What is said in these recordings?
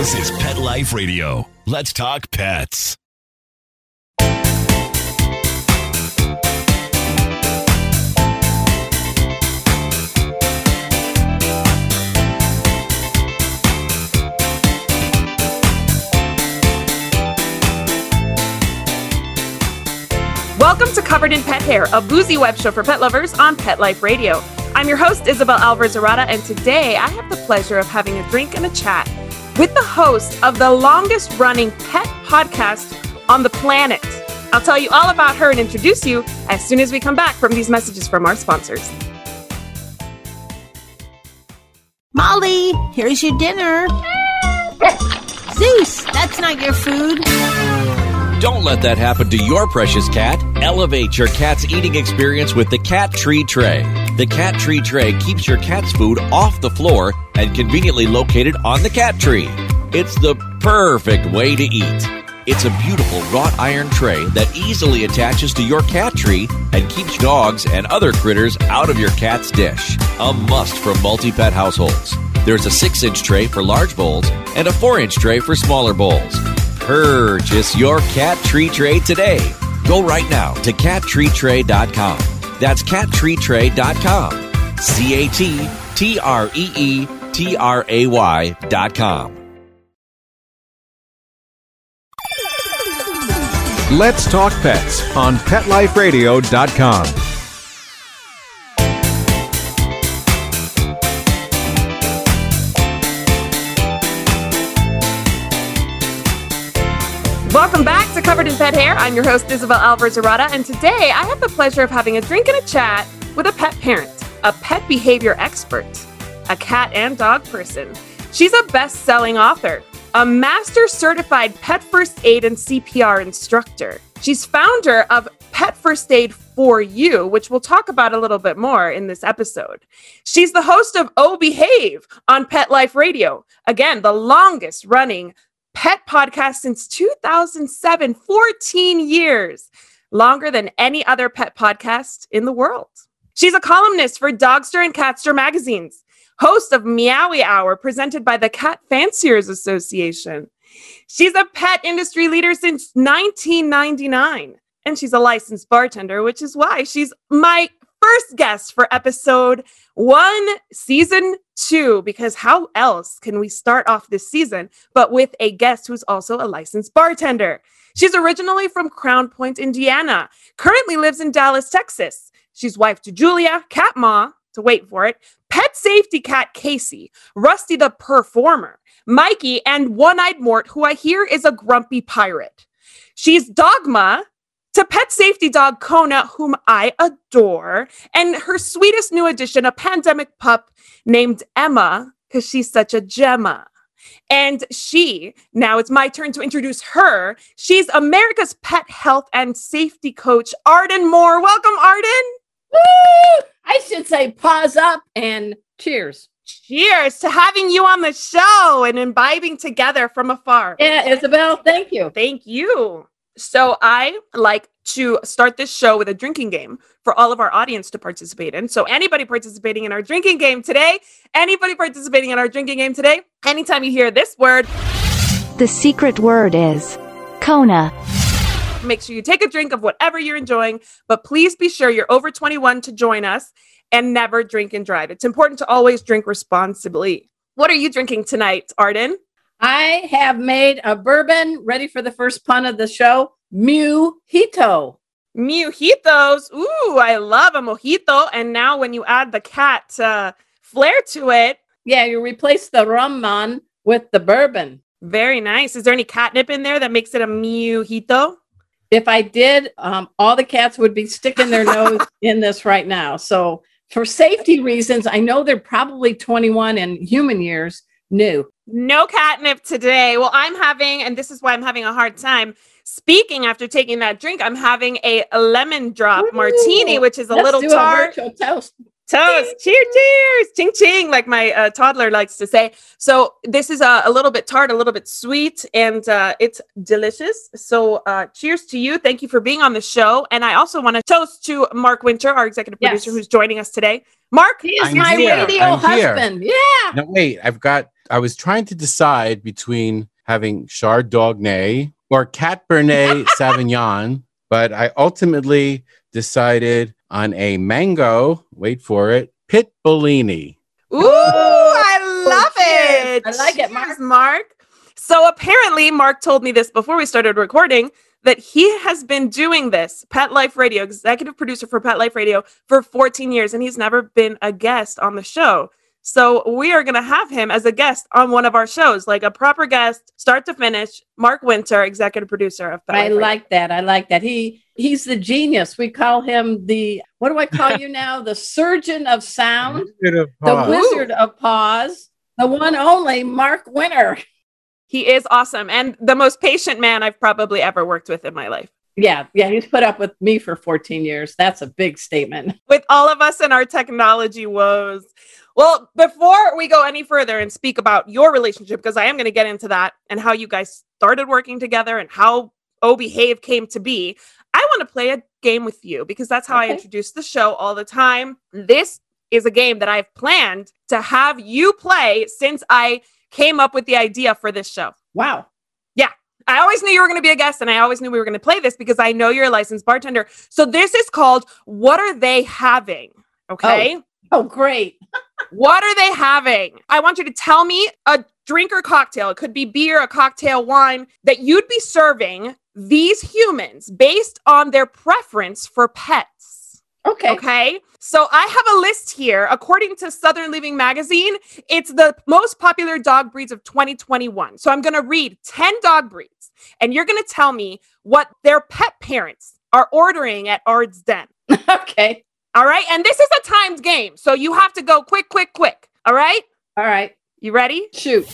This is Pet Life Radio. Let's talk pets. Welcome to Covered in Pet Hair, a boozy web show for pet lovers on Pet Life Radio. I'm your host, Isabel Alvarez Arata, and today I have the pleasure of having a drink and a chat with the host of the longest running pet podcast on the planet. I'll tell you all about her and introduce you as soon as we come back from these messages from our sponsors. Molly, here's your dinner. Zeus, that's not your food. Don't let that happen to your precious cat. Elevate your cat's eating experience with the Cat Tree Tray. The Cat Tree Tray keeps your cat's food off the floor and conveniently located on the cat tree. It's the perfect way to eat. It's a beautiful wrought iron tray that easily attaches to your cat tree and keeps dogs and other critters out of your cat's dish. A must for multi pet households. There's a 6 inch tray for large bowls and a 4 inch tray for smaller bowls. Purchase your cat tree tray today. Go right now to cattreetray.com. That's cattreetray.com. C A T T R E E T R A Y.com. Let's Talk Pets on PetLifeRadio.com. Welcome back to Covered in Pet Hair. I'm your host, Isabel Alvarez Arata, and today I have the pleasure of having a drink and a chat with a pet parent, a pet behavior expert, a cat and dog person. She's a best selling author, a master certified pet first aid and CPR instructor. She's founder of Pet First Aid for You, which we'll talk about a little bit more in this episode. She's the host of Oh Behave on Pet Life Radio. Again, the longest running pet podcast since 2007, 14 years, longer than any other pet podcast in the world. She's a columnist for Dogster and Catster magazines, host of Meowie Hour, presented by the Cat Fanciers Association. She's a pet industry leader since 1999, and she's a licensed bartender, which is why she's my first guest for episode one, season two, because how else can we start off this season but with a guest who's also a licensed bartender? She's originally from Crown Point, Indiana, currently lives in Dallas, Texas. She's wife to Julia, cat ma, to wait for it, pet safety cat Casey, Rusty the performer, Mikey, and One Eyed Mort, who I hear is a grumpy pirate. She's Dogma, to pet safety dog Kona, whom I adore, and her sweetest new addition, a pandemic pup named Emma, because she's such a gemma. And she, now it's my turn to introduce her. She's America's pet health and safety coach, Arden Moore. Welcome, Arden. Woo! I should say pause up and cheers. Cheers to having you on the show and imbibing together from afar. Yeah, Isabel, thank you. Thank you. So I like to start this show with a drinking game for all of our audience to participate in. So anybody participating in our drinking game today, anybody participating in our drinking game today, anytime you hear this word, The secret word is Kona. make sure you take a drink of whatever you're enjoying, but please be sure you're over 21 to join us and never drink and drive. It's important to always drink responsibly. What are you drinking tonight, Arden? I have made a bourbon ready for the first pun of the show, Mojito. Mojitos. Ooh, I love a mojito. And now when you add the cat uh, flair to it, Yeah, you replace the rum man with the bourbon. very nice. Is there any catnip in there that makes it a mojito? If I did, um, all the cats would be sticking their nose in this right now. So, for safety reasons, I know they're probably 21 in human years new. No catnip today. Well, I'm having, and this is why I'm having a hard time speaking after taking that drink. I'm having a lemon drop Ooh. martini, which is a little tart. virtual toast. Toast. Cheers, cheers. Ching, ching, like my uh, toddler likes to say. So, this is uh, a little bit tart, a little bit sweet, and uh, it's delicious. So, uh, cheers to you. Thank you for being on the show. And I also want to toast to Mark Winter, our executive Yes. producer, who's joining us today. Mark, He is I'm my here. radio I'm here. husband. Yeah. No, wait, I've got I was trying to decide between having Chardonnay or cat Cabernet Sauvignon, but I ultimately decided on a mango, wait for it, Pit Bellini. Ooh, I oh, love it. I like it, Mark. Mark. So apparently, Mark told me this before we started recording that he has been doing this, Pet Life Radio, executive producer for Pet Life Radio, for 14 years, and he's never been a guest on the show. So we are going to have him as a guest on one of our shows, like a proper guest, start to finish. Mark Winter, executive producer of Pet I Life Radio. like that. I like that. He he's the genius. We call him the what do I call you now? The surgeon of sound, the wizard of pause, the one only Mark Winter. He is awesome and the most patient man I've probably ever worked with in my life. Yeah, yeah, he's put up with me for 14 years. That's a big statement. with all of us and our technology woes. Well, before we go any further and speak about your relationship, because I am going to get into that and how you guys started working together and how Oh Behave came to be, I want to play a game with you because that's how I introduce the show all the time. This is a game that I've planned to have you play since I came up with the idea for this show. Wow. Yeah. I always knew you were going to be a guest and I always knew we were going to play this because I know you're a licensed bartender. So this is called What Are They Having? Okay. Oh, Oh, great. What are they having? I want you to tell me a drink or cocktail. It could be beer, a cocktail, wine that you'd be serving these humans based on their preference for pets. Okay. Okay. So I have a list here. According to Southern Living Magazine, it's the most popular dog breeds of 2021. So I'm going to read 10 dog breeds and you're going to tell me what their pet parents are ordering at Ard's Den. Okay. All right. And this is a timed game. So you have to go quick, quick, quick. All right. All right. You ready? Shoot.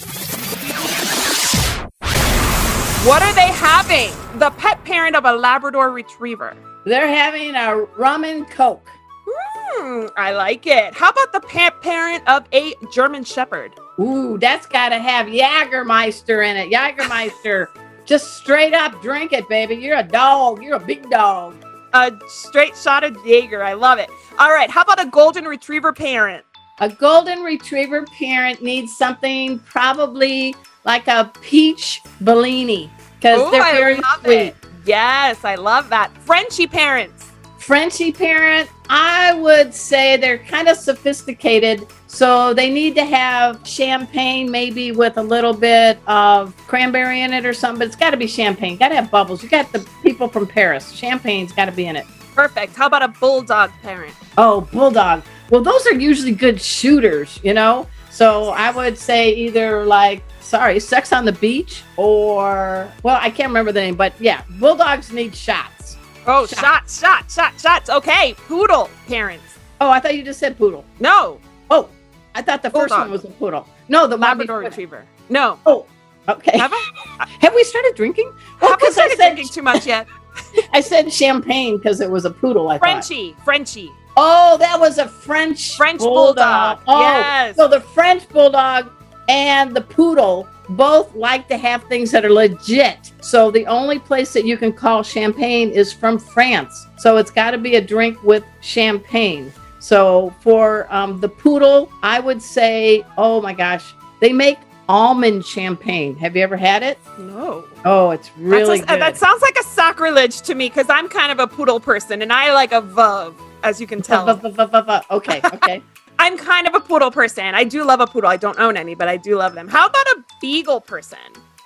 What are they having? The pet parent of a Labrador retriever. They're having a rum and coke. Hmm, I like it. How about the pet parent of a German Shepherd? Ooh, that's got to have Jagermeister in it. Jagermeister. Just straight up drink it, baby. You're a dog. You're a big dog. A straight shot of Jaeger. I love it. All right. How about a golden retriever parent? A golden retriever parent needs something probably like a peach Bellini because they're I very love sweet. it. Yes, I love that. Frenchy parents. Frenchy parent, I would say they're kind of sophisticated, so they need to have champagne, maybe with a little bit of cranberry in it or something. But it's got to be champagne. Got to have bubbles. You got the people from Paris. Champagne's got to be in it. Perfect. How about a bulldog parent? Oh, bulldog. Well, those are usually good shooters, you know. So I would say either like, sorry, Sex on the Beach, or well, I can't remember the name, but yeah, bulldogs need shots. Oh, Shot. shots, shots, shots, shots. Okay. Poodle parents. Oh, I thought you just said poodle. No. Oh, I thought the first Bulldog. one was a poodle. No, the Labrador retriever. No. Oh, okay. Have I? Have we started drinking? Well, Have we because I started said drinking too much yet? I said champagne because it was a poodle. I thought. Frenchie. Frenchie. Oh, that was a French French bulldog. Oh, Yes. so the French bulldog and the poodle both like to have things that are legit. So the only place that you can call champagne is from France. So it's got to be a drink with champagne. So for um, the poodle, I would say, oh my gosh, they make almond champagne. Have you ever had it? No. Oh, it's really a- good. that sounds like a sacrilege to me because I'm kind of a poodle person and I like a vuv, as you can tell. okay, okay. I'm kind of a poodle person. I do love a poodle. I don't own any, but I do love them. How about a beagle person?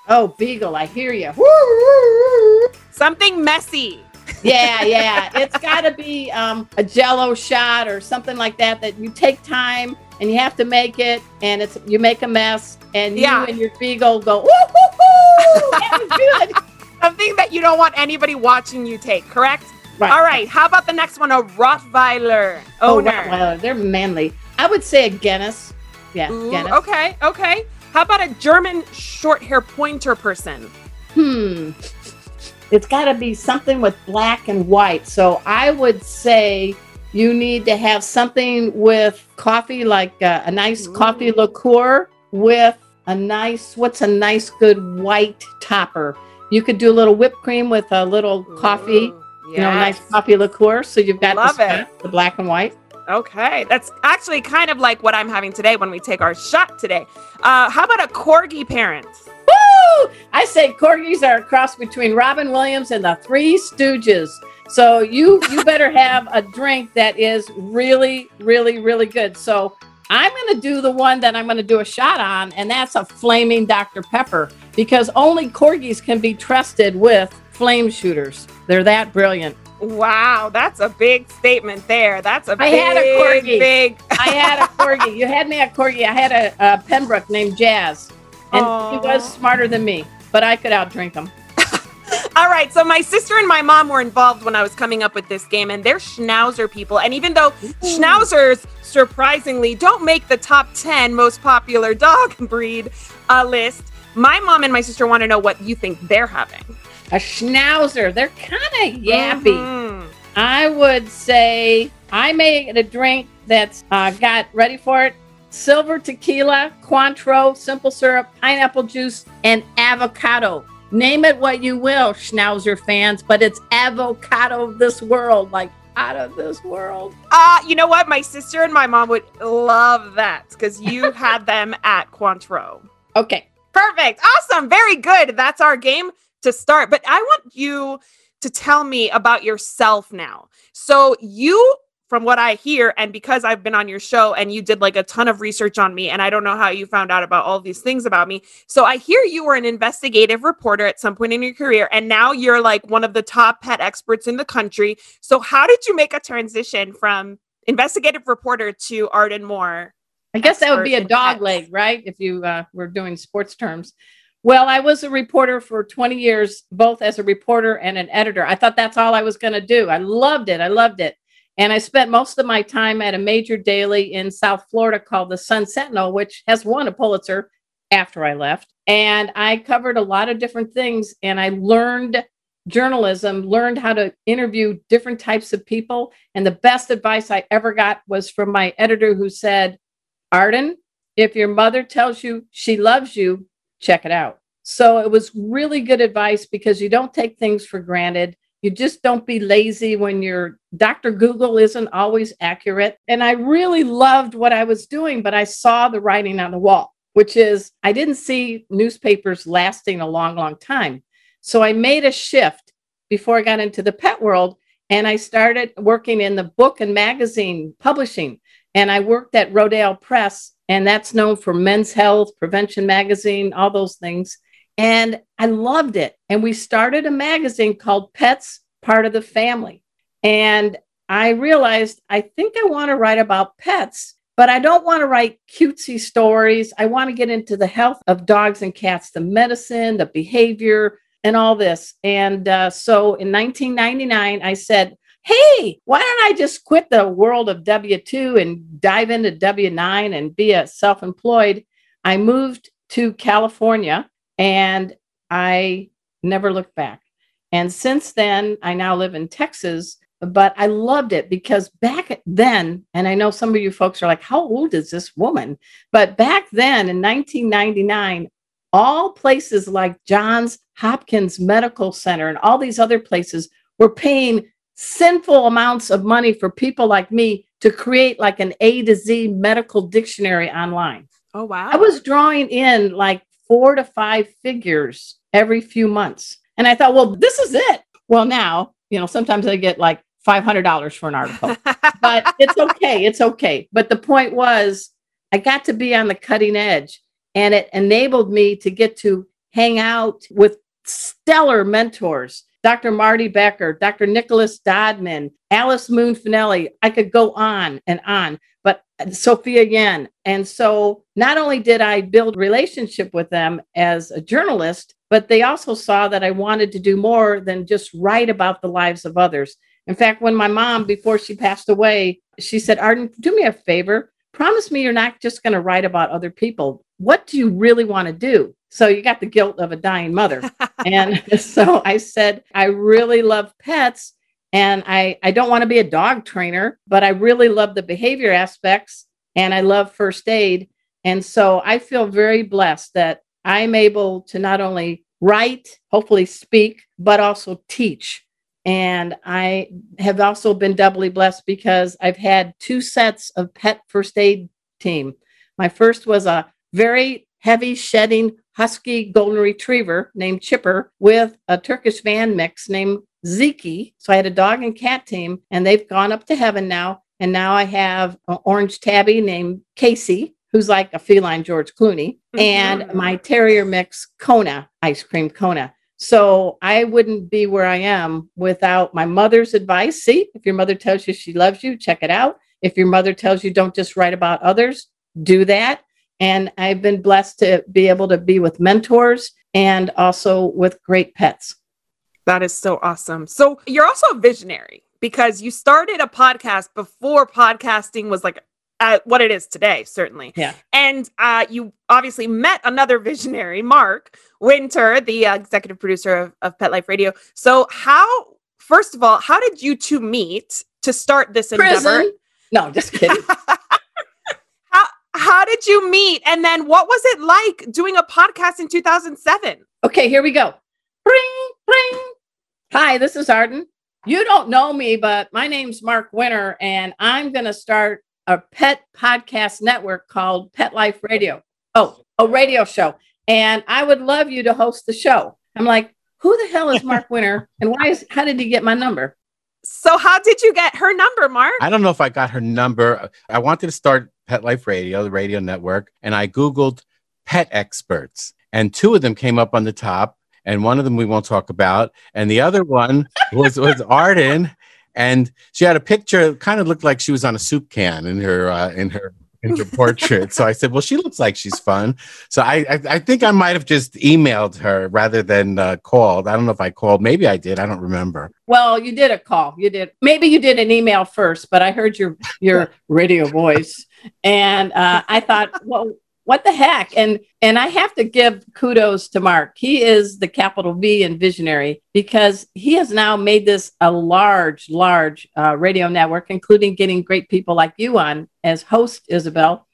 Oh, beagle, I hear you. Something messy. yeah, yeah. It's got to be um, a Jello shot or something like that. That you take time and you have to make it, and it's you make a mess, and Yeah. you and your beagle go, woo, woo, woo, that was good. Something that you don't want anybody watching you take, correct? Right. All right. How about the next one? A Rottweiler Oh, owner. Rottweiler, they're manly. I would say a Guinness. Yeah, Ooh, Guinness. okay, okay. How about a German short hair pointer person? Hmm. It's got to be something with black and white. So I would say you need to have something with coffee, like uh, a nice coffee liqueur with a nice, what's a nice good white topper? You could do a little whipped cream with a little coffee, Ooh, you know, a nice yes. coffee liqueur. So you've got Love the, it. the black and white. Okay, that's actually kind of like what I'm having today when we take our shot today. Uh, how about a corgi parent? Woo! I say corgis are a cross between Robin Williams and the Three Stooges. So you you better have a drink that is really, really, really good. So I'm going to do the one that I'm going to do a shot on, and that's a flaming Dr. Pepper because only corgis can be trusted with flame shooters. They're that brilliant. Wow, that's a big statement there. That's a I big, had a corgi. big. I had a corgi. You had me at corgi. I had a, a Pembroke named Jazz, and he was smarter than me, but I could outdrink him. All right, so my sister and my mom were involved when I was coming up with this game, and they're Schnauzer people. And even though Schnauzers surprisingly don't make the top 10 most popular dog breed uh, list, my mom and my sister want to know what you think they're having. A Schnauzer. They're kind of yappy. Mhm. I would say I made a drink that's uh, got ready for it silver tequila, Cointreau, simple syrup, pineapple juice, and avocado. Name it what you will, Schnauzer fans, but it's avocado of this world, like out of this world. Uh, you know what? My sister and my mom would love that because you had them at Cointreau. Okay. Perfect. Awesome. Very good. That's our game to start. But I want you to tell me about yourself now. So, you, from what I hear, and because I've been on your show and you did like a ton of research on me, and I don't know how you found out about all these things about me. So, I hear you were an investigative reporter at some point in your career, and now you're like one of the top pet experts in the country. So, how did you make a transition from investigative reporter to Arden Moore? I guess that would be a dog pets. leg, right? If you uh, were doing sports terms. Well, I was a reporter for 20 years, both as a reporter and an editor. I thought that's all I was going to do. I loved it. I loved it. And I spent most of my time at a major daily in South Florida called the Sun Sentinel, which has won a Pulitzer after I left. And I covered a lot of different things and I learned journalism, learned how to interview different types of people. And the best advice I ever got was from my editor who said, Arden, if your mother tells you she loves you, check it out. So it was really good advice because you don't take things for granted. You just don't be lazy when your Dr. Google isn't always accurate. And I really loved what I was doing, but I saw the writing on the wall, which is I didn't see newspapers lasting a long, long time. So I made a shift before I got into the pet world and I started working in the book and magazine publishing. And I worked at Rodale Press, and that's known for men's health, prevention magazine, all those things. And I loved it. And we started a magazine called Pets Part of the Family. And I realized I think I want to write about pets, but I don't want to write cutesy stories. I want to get into the health of dogs and cats, the medicine, the behavior, and all this. And uh, so in 1999, I said, hey, why don't I just quit the world of W 2 and dive into W 9 and be a self employed? I moved to California and I never looked back. And since then, I now live in Texas, but I loved it because back then, and I know some of you folks are like, how old is this woman? But back then in 1999, all places like Johns Hopkins Medical Center and all these other places were paying sinful amounts of money for people like me to create like an A to Z medical dictionary online. Oh, wow. I was drawing in like four to five figures every few months. And I thought, well, this is it. Well, now, you know, sometimes I get like $500 for an article, but it's okay. It's okay. But the point was, I got to be on the cutting edge and it enabled me to get to hang out with stellar mentors. Dr. Marty Becker, Dr. Nicholas Dodman, Alice Moon Fanelli. I could go on and on, but Sophia Yin. And so not only did I build relationship with them as a journalist, but they also saw that I wanted to do more than just write about the lives of others. In fact, when my mom, before she passed away, she said, Arden, do me a favor. Promise me you're not just going to write about other people. What do you really want to do? So you got the guilt of a dying mother. and so I said, I really love pets. And I, I don't want to be a dog trainer, but I really love the behavior aspects and I love first aid. And so I feel very blessed that I'm able to not only write, hopefully speak, but also teach. And I have also been doubly blessed because I've had two sets of pet first aid team. My first was a very heavy shedding husky golden retriever named Chipper with a Turkish van mix named Ziki. So I had a dog and cat team, and they've gone up to heaven now. And now I have an orange tabby named Casey, who's like a feline George Clooney, and my terrier mix Kona, ice cream Kona. So I wouldn't be where I am without my mother's advice. See, if your mother tells you she loves you, check it out. If your mother tells you don't just write about others, do that. And I've been blessed to be able to be with mentors and also with great pets. That is so awesome. So you're also a visionary because you started a podcast before podcasting was like uh, what it is today, certainly. Yeah. And uh, you obviously met another visionary, Mark Winter, the uh, executive producer of, of Pet Life Radio. So, how, first of all, how did you two meet to start this endeavor? No, just kidding. how, how did you meet? And then what was it like doing a podcast in 2007? Okay, here we go. Ring, ring. Hi, this is Arden. You don't know me, but my name's Mark Winter, and I'm going to start a pet podcast network called Pet Life Radio. Oh, a radio show. And I would love you to host the show. I'm like, who the hell is Mark Winter? And why is how did he get my number? So, how did you get her number, Mark? I don't know if I got her number. I wanted to start Pet Life Radio, the radio network, and I Googled pet experts, and two of them came up on the top, and one of them we won't talk about, and the other one was was Arden, and she had a picture, kind of looked like she was on a soup can in her uh, in her in her portrait. So I said, "Well, she looks like she's fun." So I I, I think I might have just emailed her rather than uh, called. I don't know if I called. Maybe I did. I don't remember. Well, you did a call. You did. Maybe you did an email first, but I heard your your radio voice, and uh, I thought, well, what the heck? And and I have to give kudos to Mark. He is the capital V and visionary because he has now made this a large, large uh, radio network, including getting great people like you on as host, Isabel.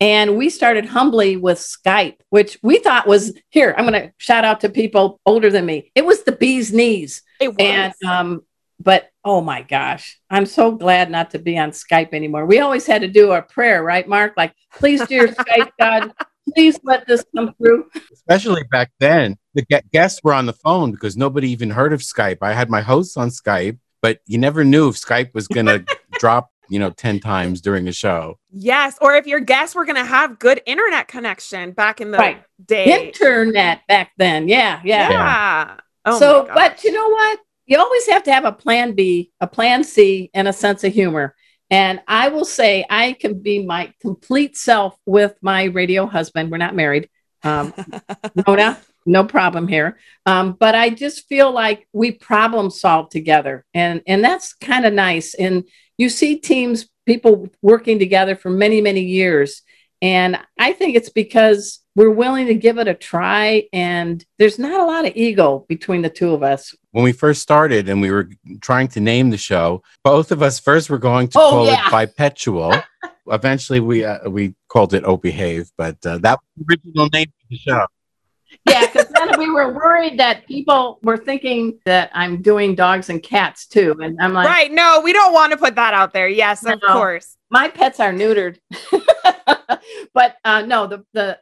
And we started humbly with Skype, which we thought was here. I'm going to shout out to people older than me. It was the bee's knees. It was. And um, but oh my gosh, I'm so glad not to be on Skype anymore. We always had to do a prayer, right, Mark? Like, please, dear Skype God, please let this come through. Especially back then, the guests were on the phone because nobody even heard of Skype. I had my hosts on Skype, but you never knew if Skype was going to drop, you know, 10 times during a show. Yes, or if your guests were going to have good internet connection back in the Right. day. Internet back then. Yeah, yeah. Yeah. Oh so, my but you know what? You always have to have a plan B, a plan C, and a sense of humor. And I will say, I can be my complete self with my radio husband. We're not married. Um, no problem here. Um, but I just feel like we problem solve together, and and that's kind of nice. And you see teams, people working together for many many years, and I think it's because we're willing to give it a try. And there's not a lot of ego between the two of us. When we first started and we were trying to name the show, both of us first were going to Oh, call yeah. it Bipedtual. Eventually, we uh, we called it Oh Behave, but uh, that was the original name of the show. Yeah, because then we were worried that people were thinking that I'm doing dogs and cats too. And I'm like, right. No, we don't want to put that out there. Yes, of course. my pets are neutered. but uh, no, the the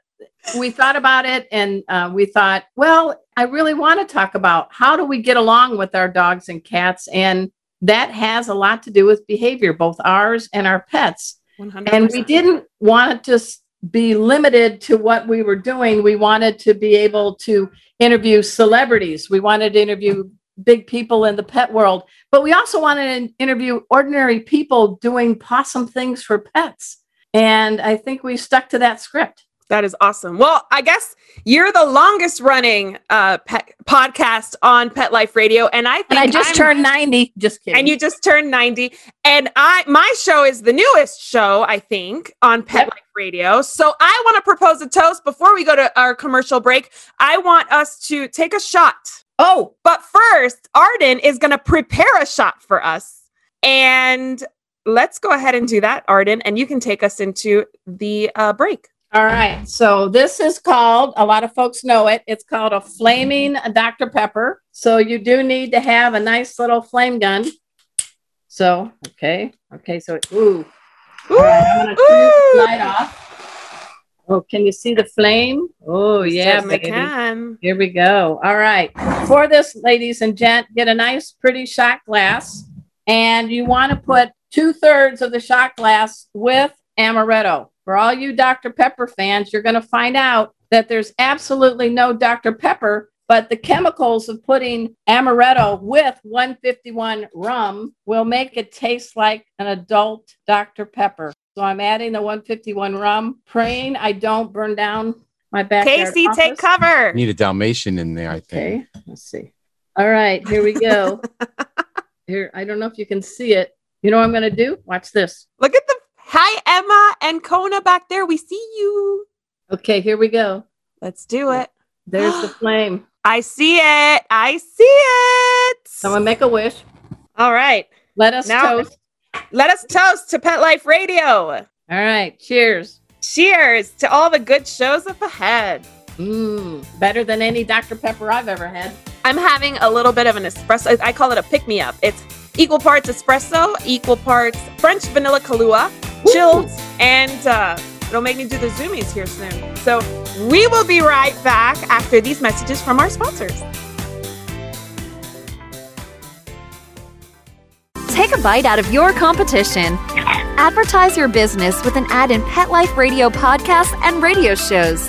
we thought about it and uh, we thought, well, I really want to talk about how do we get along with our dogs and cats, and that has a lot to do with behavior, both ours and our pets. 100%. And we didn't want to s- be limited to what we were doing. We wanted to be able to interview celebrities. We wanted to interview big people in the pet world, but we also wanted to interview ordinary people doing possum things for pets. And I think we stuck to that script. That is awesome. Well, I guess you're the longest running uh, pet podcast on Pet Life Radio, and I think And I just I'm- turned 90. Just kidding. and you just turned 90 and i my show is the newest show i think on pet Yep. life radio so i want to propose a toast before we go to our commercial break i want us to take a shot oh, but first arden is going to prepare a shot for us and let's go ahead and do that arden and you can take us into the uh, break All right. So this is called, a lot of folks know it. It's called a flaming Dr. Pepper. So you do need to have a nice little flame gun. So, okay. Okay. So, ooh. All right, I'm going to turn light off. Oh, can you see the flame? Oh, yeah. Baby. Here we go. All right. For this, ladies and gent, get a nice, pretty shot glass. And you want to put two thirds of the shot glass with amaretto. For all you Dr. Pepper fans, you're going to find out that there's absolutely no Dr. Pepper, but the chemicals of putting amaretto with 151 rum will make it taste like an adult Dr. Pepper. So I'm adding the 151 rum, praying I don't burn down my backyard. Casey, take cover. Need a Dalmatian in there, I think. Okay, let's see. All right, here we go. here, I don't know if you can see it. You know what I'm going to do? Watch this. Look at the hi Emma and Kona back there. We see you. Okay, here we go. Let's do it. There's the flame. I see it. I see it. Someone make a wish. All right. Let us Now- toast. Let us toast to Pet Life Radio. All right, cheers. Cheers to all the good shows up ahead. Mmm, better than any Dr. Pepper I've ever had. I'm having a little bit of an espresso. I call it a pick me up. It's equal parts espresso, equal parts French vanilla Kahlua, chilled, and uh, it'll make me do the zoomies here soon. So we will be right back after these messages from our sponsors. Take a bite out of your competition. Advertise your business with an ad in Pet Life Radio podcasts and radio shows.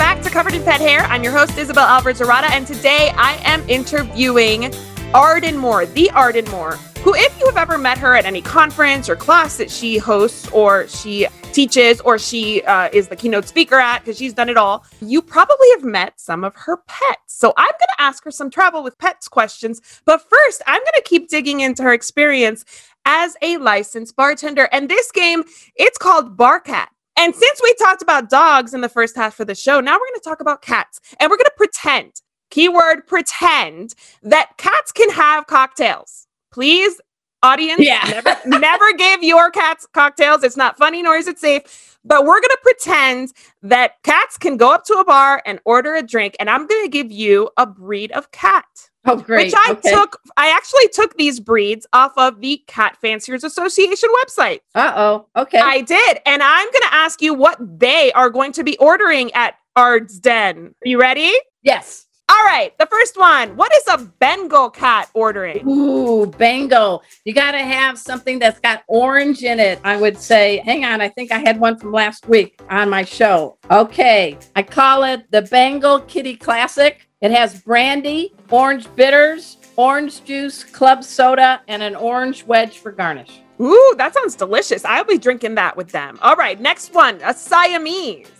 Covered in Pet Hair. I'm your host, Isabel Alvarez Arata, and today I am interviewing Arden Moore, the Arden Moore, who, if you have ever met her at any conference or class that she hosts or she teaches or she uh, is the keynote speaker at, because she's done it all, you probably have met some of her pets. So I'm going to ask her some travel with pets questions. But first, I'm going to keep digging into her experience as a licensed bartender. And this game, it's called Barcat. And since we talked about dogs in the first half of the show, now we're going to talk about cats. And we're going to pretend, keyword pretend, that cats can have cocktails. Please, audience, Yeah. never, never give your cats cocktails. It's not funny nor is it safe. But we're going to pretend that cats can go up to a bar and order a drink. And I'm going to give you a breed of cat. Oh, great. Which I okay. took, I actually took these breeds off of the Cat Fanciers Association website. Uh oh. Okay. I did. And I'm going to ask you what they are going to be ordering at Ard's Den. Are you ready? yes. All right. The first one. What is a Bengal cat ordering? Ooh, Bengal. You got to have something that's got orange in it. I would say, hang on, I think I had one from last week on my show. Okay. I call it the Bengal Kitty Classic. It has brandy, orange bitters, orange juice, club soda, and an orange wedge for garnish. Ooh, that sounds delicious. I'll be drinking that with them. All right. Next one. A Siamese.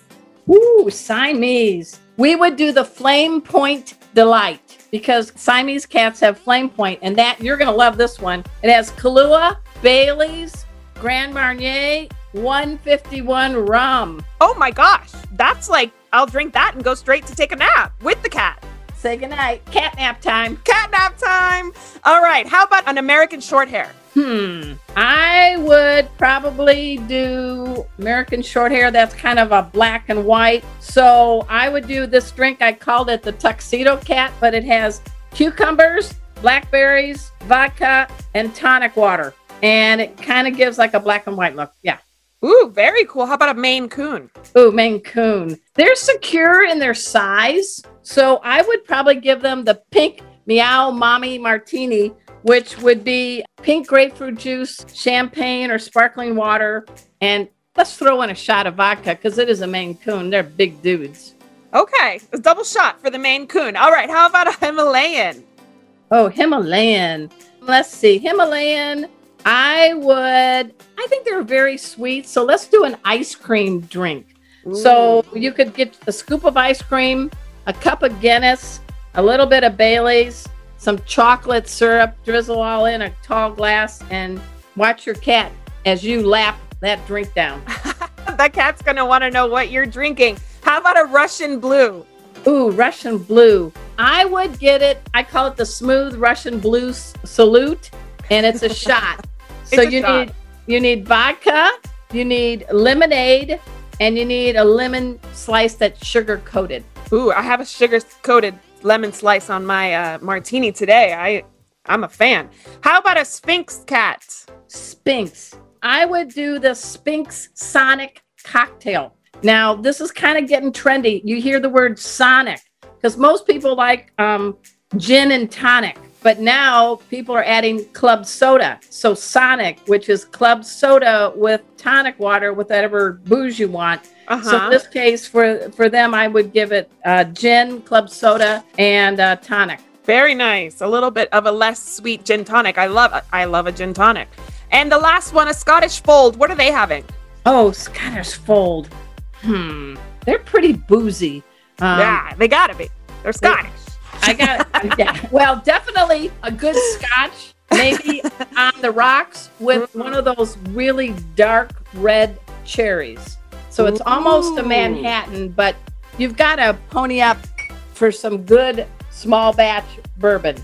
Ooh, Siamese. We would do the Flame Point Delight because Siamese cats have Flame Point, and that you're going to love this one. It has Kahlua, Bailey's, Grand Marnier, 151 rum. Oh my gosh. That's like, I'll drink that and go straight to take a nap with the cat. Say goodnight. Cat nap time. Cat nap time. All right. How about an American short hair? Hmm. I would probably do American short hair. That's kind of a black and white. So I would do this drink. I called it the Tuxedo Cat, but it has cucumbers, blackberries, vodka, and tonic water. And it kind of gives like a black and white look. Yeah. Ooh, very cool. How about a Maine Coon? Ooh, Maine Coon. They're secure in their size. So I would probably give them the pink Meow Mommy Martini which would be pink grapefruit juice, champagne or sparkling water, and let's throw in a shot of vodka because it is a Maine Coon. They're big dudes. Okay, a double shot for the Maine Coon. All right, how about a Himalayan? Oh, Himalayan. Let's see. Himalayan, I would, I think they're very sweet. So let's do an ice cream drink. So you could get a scoop of ice cream, a cup of Guinness, a little bit of Bailey's, some chocolate syrup, drizzle all in a tall glass, and watch your cat as you lap that drink down. that cat's gonna want to know what you're drinking. How about a Russian blue? Ooh, Russian blue. I would get it. I call it the smooth Russian blue salute, and it's a shot. So a you shot. need you need vodka, you need lemonade, and you need a lemon slice that's sugar coated. Ooh, I have a sugar coated lemon slice on my uh, martini today. I I'm a fan. How about a Sphynx cat? Sphynx. I would do the Sphynx Sonic cocktail. Now, this is kind of getting trendy. You hear the word Sonic because most people like um, gin and tonic, but now people are adding club soda. So, Sonic, which is club soda with tonic water, with whatever booze you want. So, Uh-huh. in this case, for, for them, I would give it uh, gin, club soda, and uh, tonic. Very nice. A little bit of a less sweet gin tonic. I love I love a gin tonic. And the last one, a Scottish fold. What are they having? Oh, Scottish Fold. Hmm. They're pretty boozy. Um, yeah, they gotta be. They're Scottish. I got, yeah. Well, definitely a good scotch, maybe on the rocks with mm-hmm. one of those really dark red cherries. So it's almost a Manhattan, but you've got to pony up for some good small batch bourbon.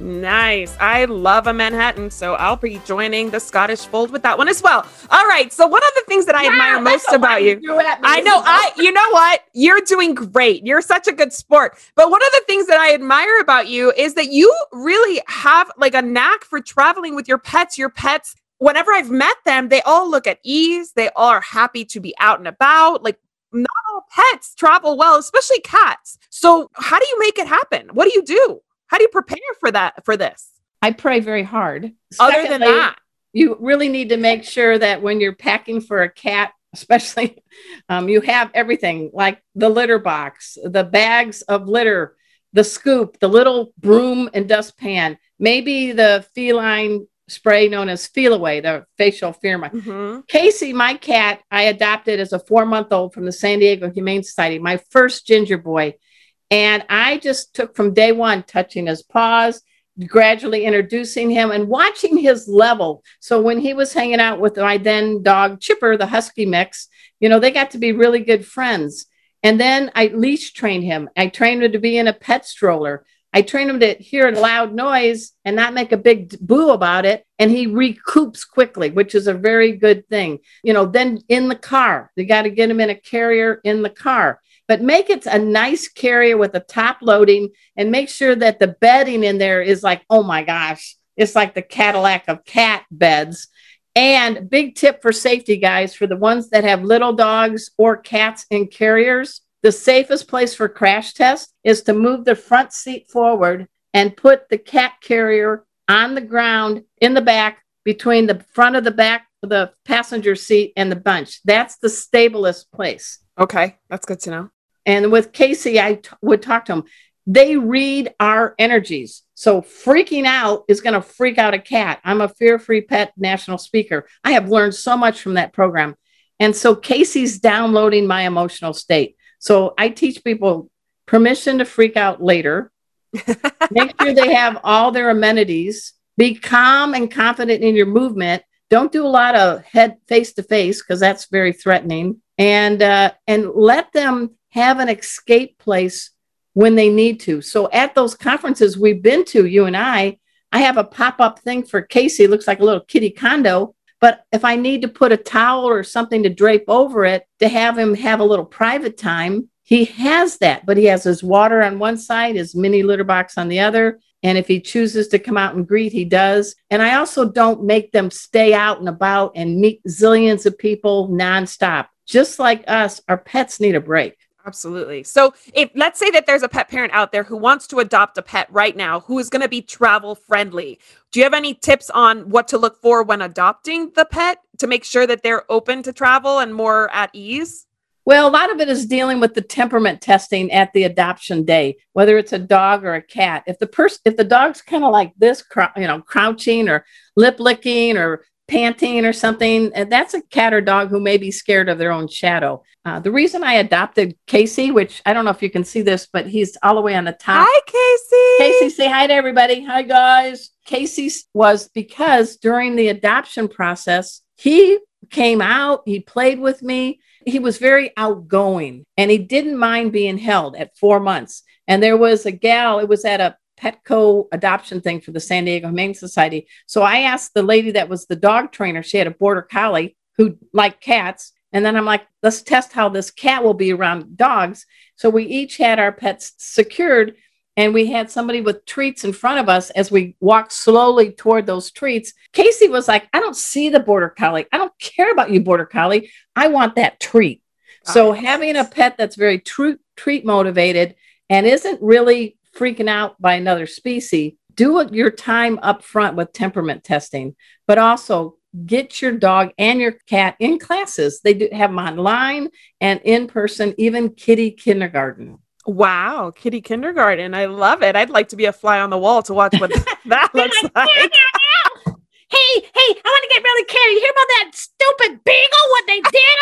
Nice. I love a Manhattan, so I'll be joining the Scottish fold with that one as well. All right. So one of the things that I admire most that's a lot about you. me, I know. I. You know what? You're doing great. You're such a good sport. But one of the things that I admire about you is that you really have like a knack for traveling with your pets. Your pets. Whenever I've met them, they all look at ease. They all are happy to be out and about. Like not all pets travel well, especially cats. So how do you make it happen? What do you do? How do you prepare for that? For this? I pray very hard. Other than that, you really need to make sure that when you're packing for a cat, especially, um, you have everything like the litter box, the bags of litter, the scoop, the little broom and dustpan, maybe the feline spray known as Feliway, the facial pheromone. Mhm. Casey, my cat, I adopted as a four month old from the San Diego Humane Society, my first ginger boy. And I just took from day one, touching his paws, gradually introducing him and watching his level. So when he was hanging out with my then dog Chipper, the husky mix, you know, they got to be really good friends. And then I leash trained him. I trained him to be in a pet stroller. I trained him to hear a loud noise and not make a big boo about it. And he recoups quickly, which is a very good thing. You know, then in the car, you got to get him in a carrier in the car but make it a nice carrier with a top loading and make sure that the bedding in there is like, oh my gosh, it's like the Cadillac of cat beds. And big tip for safety, guys, for the ones that have little dogs or cats in carriers, the safest place for crash test is to move the front seat forward and put the cat carrier on the ground in the back between the front of the back of the passenger seat and the bunch. That's the stablest place. okay, that's good to know. And with Casey, I t- would talk to him. They read our energies. So freaking out is going to freak out a cat. I'm a fear free pet national speaker. I have learned so much from that program. And so Casey's downloading my emotional state. So I teach people permission to freak out later. Make sure they have all their amenities. Be calm and confident in your movement. Don't do a lot of head face to face because that's very threatening. And uh, and let them have an escape place when they need to. So at those conferences we've been to, you and I, I have a pop up thing for Casey. Looks like a little kitty condo. But if I need to put a towel or something to drape over it to have him have a little private time, he has that. But he has his water on one side, his mini litter box on the other. And if he chooses to come out and greet, he does. And I also don't make them stay out and about and meet zillions of people nonstop. Just like us, our pets need a break. Absolutely. So, if let's say that there's a pet parent out there who wants to adopt a pet right now who is going to be travel friendly, do you have any tips on what to look for when adopting the pet to make sure that they're open to travel and more at ease? Well, a lot of it is dealing with the temperament testing at the adoption day, whether it's a dog or a cat. If the person, if the dog's kind of like this, crou- you know, crouching or lip licking or panting or something, and that's a cat or dog who may be scared of their own shadow. Uh, the reason I adopted Casey, which I don't know if you can see this, but he's all the way on the top. Hi, Casey. Casey, say hi to everybody. Hi, guys. Casey was because during the adoption process, he came out, he played with me. He was very outgoing and he didn't mind being held at four months. And there was a gal, it was at a Petco adoption thing for the San Diego Humane Society. So I asked the lady that was the dog trainer, she had a border collie who liked cats. And then I'm like, let's test how this cat will be around dogs. So we each had our pets secured and we had somebody with treats in front of us as we walked slowly toward those treats. Casey was like, I don't see the border collie. I don't care about you, border collie. I want that treat. So having a pet that's very treat motivated and isn't really freaking out by another species, do your time up front with temperament testing, but also get your dog and your cat in classes. They do have them online and in person, even kitty kindergarten. Wow, kitty kindergarten. I love it. I'd like to be a fly on the wall to watch what that looks like. Hey, hey, I want to get really carried. You hear about that stupid beagle? What they did?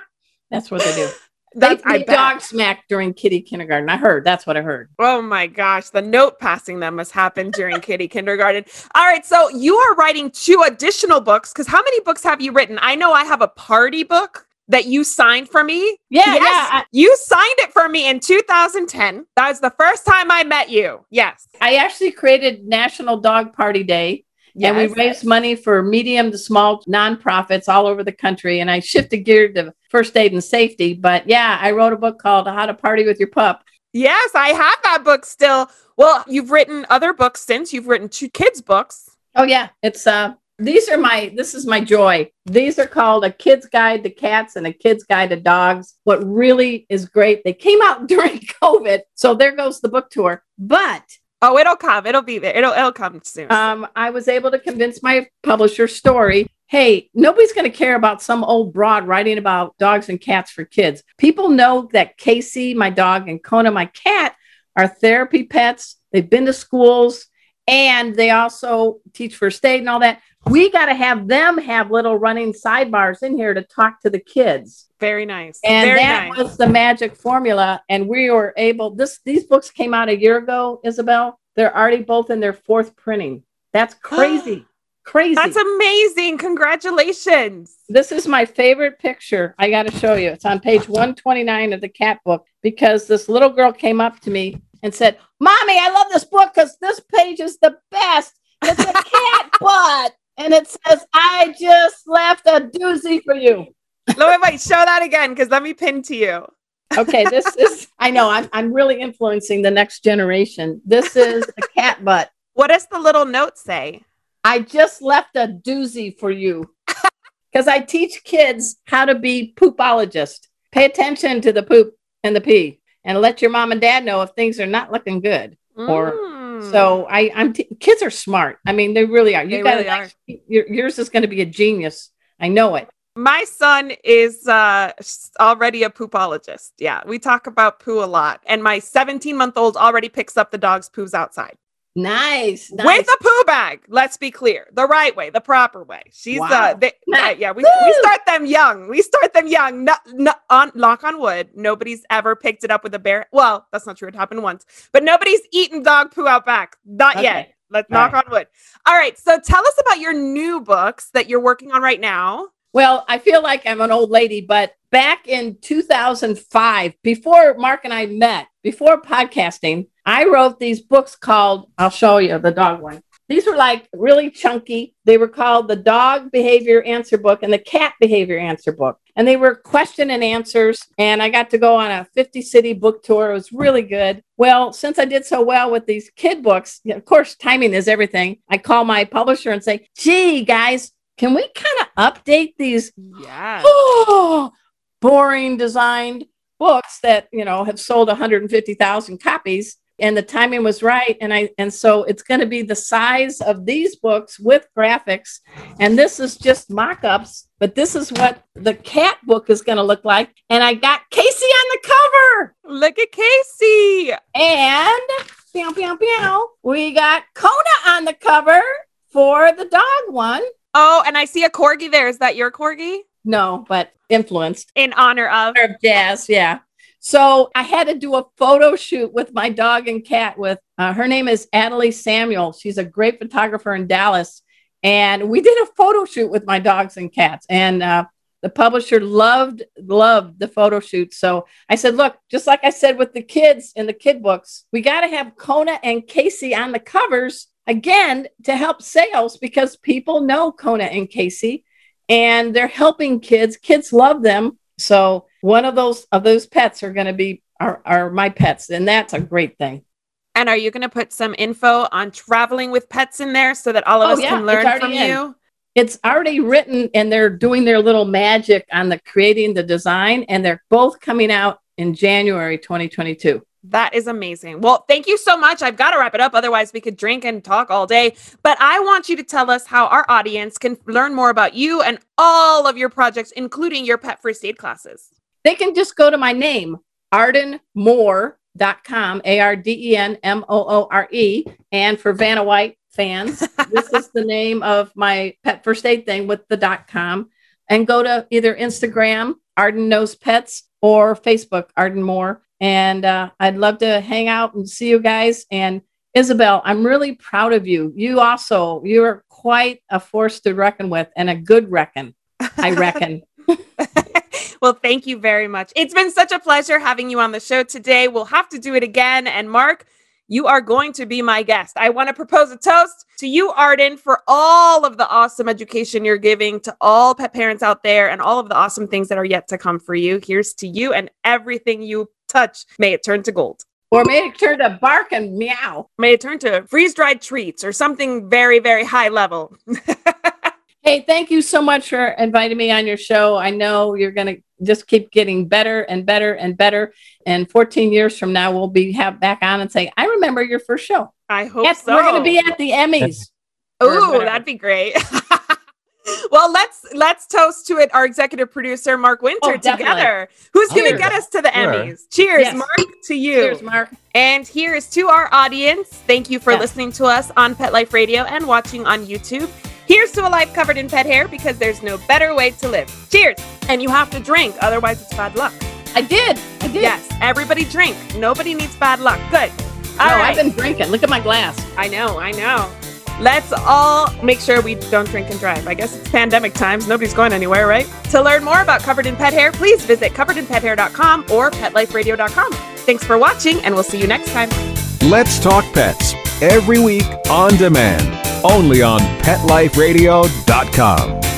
That's what they do. That's, they I dog smack during kitty kindergarten. I heard. That's what I heard. Oh my gosh, the note passing them must happen during kitty kindergarten. All right, so you are writing two additional books because how many books have you written? I know I have a party book that you signed for me. Yeah, Yes, yeah. I, you signed it for me in 2010. That was the first time I met you. Yes. I actually created National Dog Party Day. And we Yes. raised money for medium to small nonprofits all over the country. And I shifted gear to first aid and safety. But yeah, I wrote a book called How to Party with Your Pup. Yes, I have that book still. Well, you've written other books since. You've written two kids' books. Oh yeah, it's uh these are my this is my joy. These are called a kid's guide to cats and a kid's guide to dogs. What really is great, they came out during COVID. So there goes the book tour. But Oh, it'll come. It'll be there. It'll it'll come soon. um, I was able to convince my publisher Storey. Hey, nobody's going to care about some old broad writing about dogs and cats for kids. People know that Casey, my dog, and Kona, my cat, are therapy pets. They've been to schools and they also teach first aid and all that. We got to have them have little running sidebars in here to talk to the kids. Very nice. And Very that nice. was the magic formula. And we were able, this these books came out a year ago, Isabel. They're already both in their fourth printing. That's crazy. crazy. That's amazing. Congratulations. this is my favorite picture. I got to show you. It's on page 129 of the cat book because this little girl came up to me and said, Mommy, I love this book because this page is the best. It's a cat butt. And it says, I just left a doozy for you. Wait, wait, wait. Show that again because let me pin to you. Okay, this is, I know, I'm, I'm really influencing the next generation. This is a cat butt. What does the little note say? I just left a doozy for you because I teach kids how to be poopologists. Pay attention to the poop and the pee and let your mom and dad know if things are not looking good. Or mm. Mm. so I, I'm t- kids are smart. I mean, they really are. You got really are. your, yours is going to be a genius. I know it. My son is uh, already a poopologist. Yeah, we talk about poo a lot. And my 17 month old already picks up the dog's poos outside Nice, nice. with a poo bag. Let's be clear the right way, the proper way. She's, uh, Wow. they, Nice. uh, yeah, we, we start them young. We start them young. No, no, on, knock on wood. Nobody's ever picked it up with a bear. Well, that's not true. It happened once, but nobody's eaten dog poo out back. Not Okay. yet. Let's All knock on wood. All right. So tell us about your new books that you're working on right now. Well, I feel like I'm an old lady, but back in 2005, before Mark and I met, before podcasting, I wrote these books called, I'll show you the dog one. These were like really chunky. They were called the Dog Behavior Answer Book and the Cat Behavior Answer Book. And they were question and answers. And I got to go on a 50 city book tour. It was really good. Well, since I did so well with these kid books, of course, timing is everything. I call my publisher and say, gee, guys, can we kind of update these Yeah. Oh, boring designed books that, you know, have sold 150,000 copies and the timing was right and I and so it's going to be the size of these books with graphics and this is just mock-ups, but this is what the cat book is going to look like and I got Casey on the cover. Look at Casey. And pew, pew, pew, we got Kona on the cover for the dog one. Oh, and I see a corgi there. Is that your corgi? No, but influenced in honor of, of jazz. Yeah. So I had to do a photo shoot with my dog and cat. With uh, her name is Adelie Samuel. She's a great photographer in Dallas, and we did a photo shoot with my dogs and cats. And uh, the publisher loved loved the photo shoot. So I said, look, just like I said with the kids in the kid books, we got to have Kona and Casey on the covers again to help sales because people know Kona and Casey and they're helping kids. Kids love them. So one of those of those pets are going to be are, are my pets, and that's a great thing. And are you going to put some info on traveling with pets in there so that all of Oh, us yeah, can learn from in. you? It's already written, and they're doing their little magic on the creating the design, and they're both coming out in January 2022. That is amazing. Well, thank you so much. I've got to wrap it up. Otherwise, we could drink and talk all day. But I want you to tell us how our audience can learn more about you and all of your projects, including your pet first aid classes. They can just go to my name, ardenmoore.com, A R D E N M O O R E. And for Vanna White fans, this is the name of my pet first aid thing with the dot com. And go to either Instagram, Arden Knows Pets, or Facebook, Arden Moore. And uh, I'd love to hang out and see you guys. And Isabel, I'm really proud of you. You also, you're quite a force to reckon with and a good reckon, I reckon. Well, thank you very much. It's been such a pleasure having you on the show today. We'll have to do it again. And Mark, you are going to be my guest. I want to propose a toast to you, Arden, for all of the awesome education you're giving to all pet parents out there and all of the awesome things that are yet to come for you. Here's to you and everything you touch. May it turn to gold. Or may it turn to bark and meow. May it turn to freeze dried treats or something very, very high level. Hey, thank you so much for inviting me on your show. I know you're going to just keep getting better and better and better. And 14 years from now, we'll be have back on and say, I remember your first show. I hope Yes, so. we're going to be at the Emmys. Ooh, that'd be great. well, let's let's toast to it. Our executive producer Mark Winter Oh, together. Who's going to get us to the Sure. Emmys? Cheers, Yes. Mark, to you. Cheers, Mark. And here is to our audience. Thank you for Yes. listening to us on Pet Life Radio and watching on YouTube. Here's to a life covered in pet hair because there's no better way to live. Cheers. And you have to drink, otherwise it's bad luck. I did. I did. Yes, everybody drink. Nobody needs bad luck. Good. No, All right. I've been drinking. Look at my glass. I know, I know. Let's all make sure we don't drink and drive. I guess it's pandemic times. Nobody's going anywhere, right? To learn more about Covered in Pet Hair, please visit coveredinpethair.com or petliferadio.com. Thanks for watching, and we'll see you next time. Let's Talk Pets every week on demand, only on PetLifeRadio.com.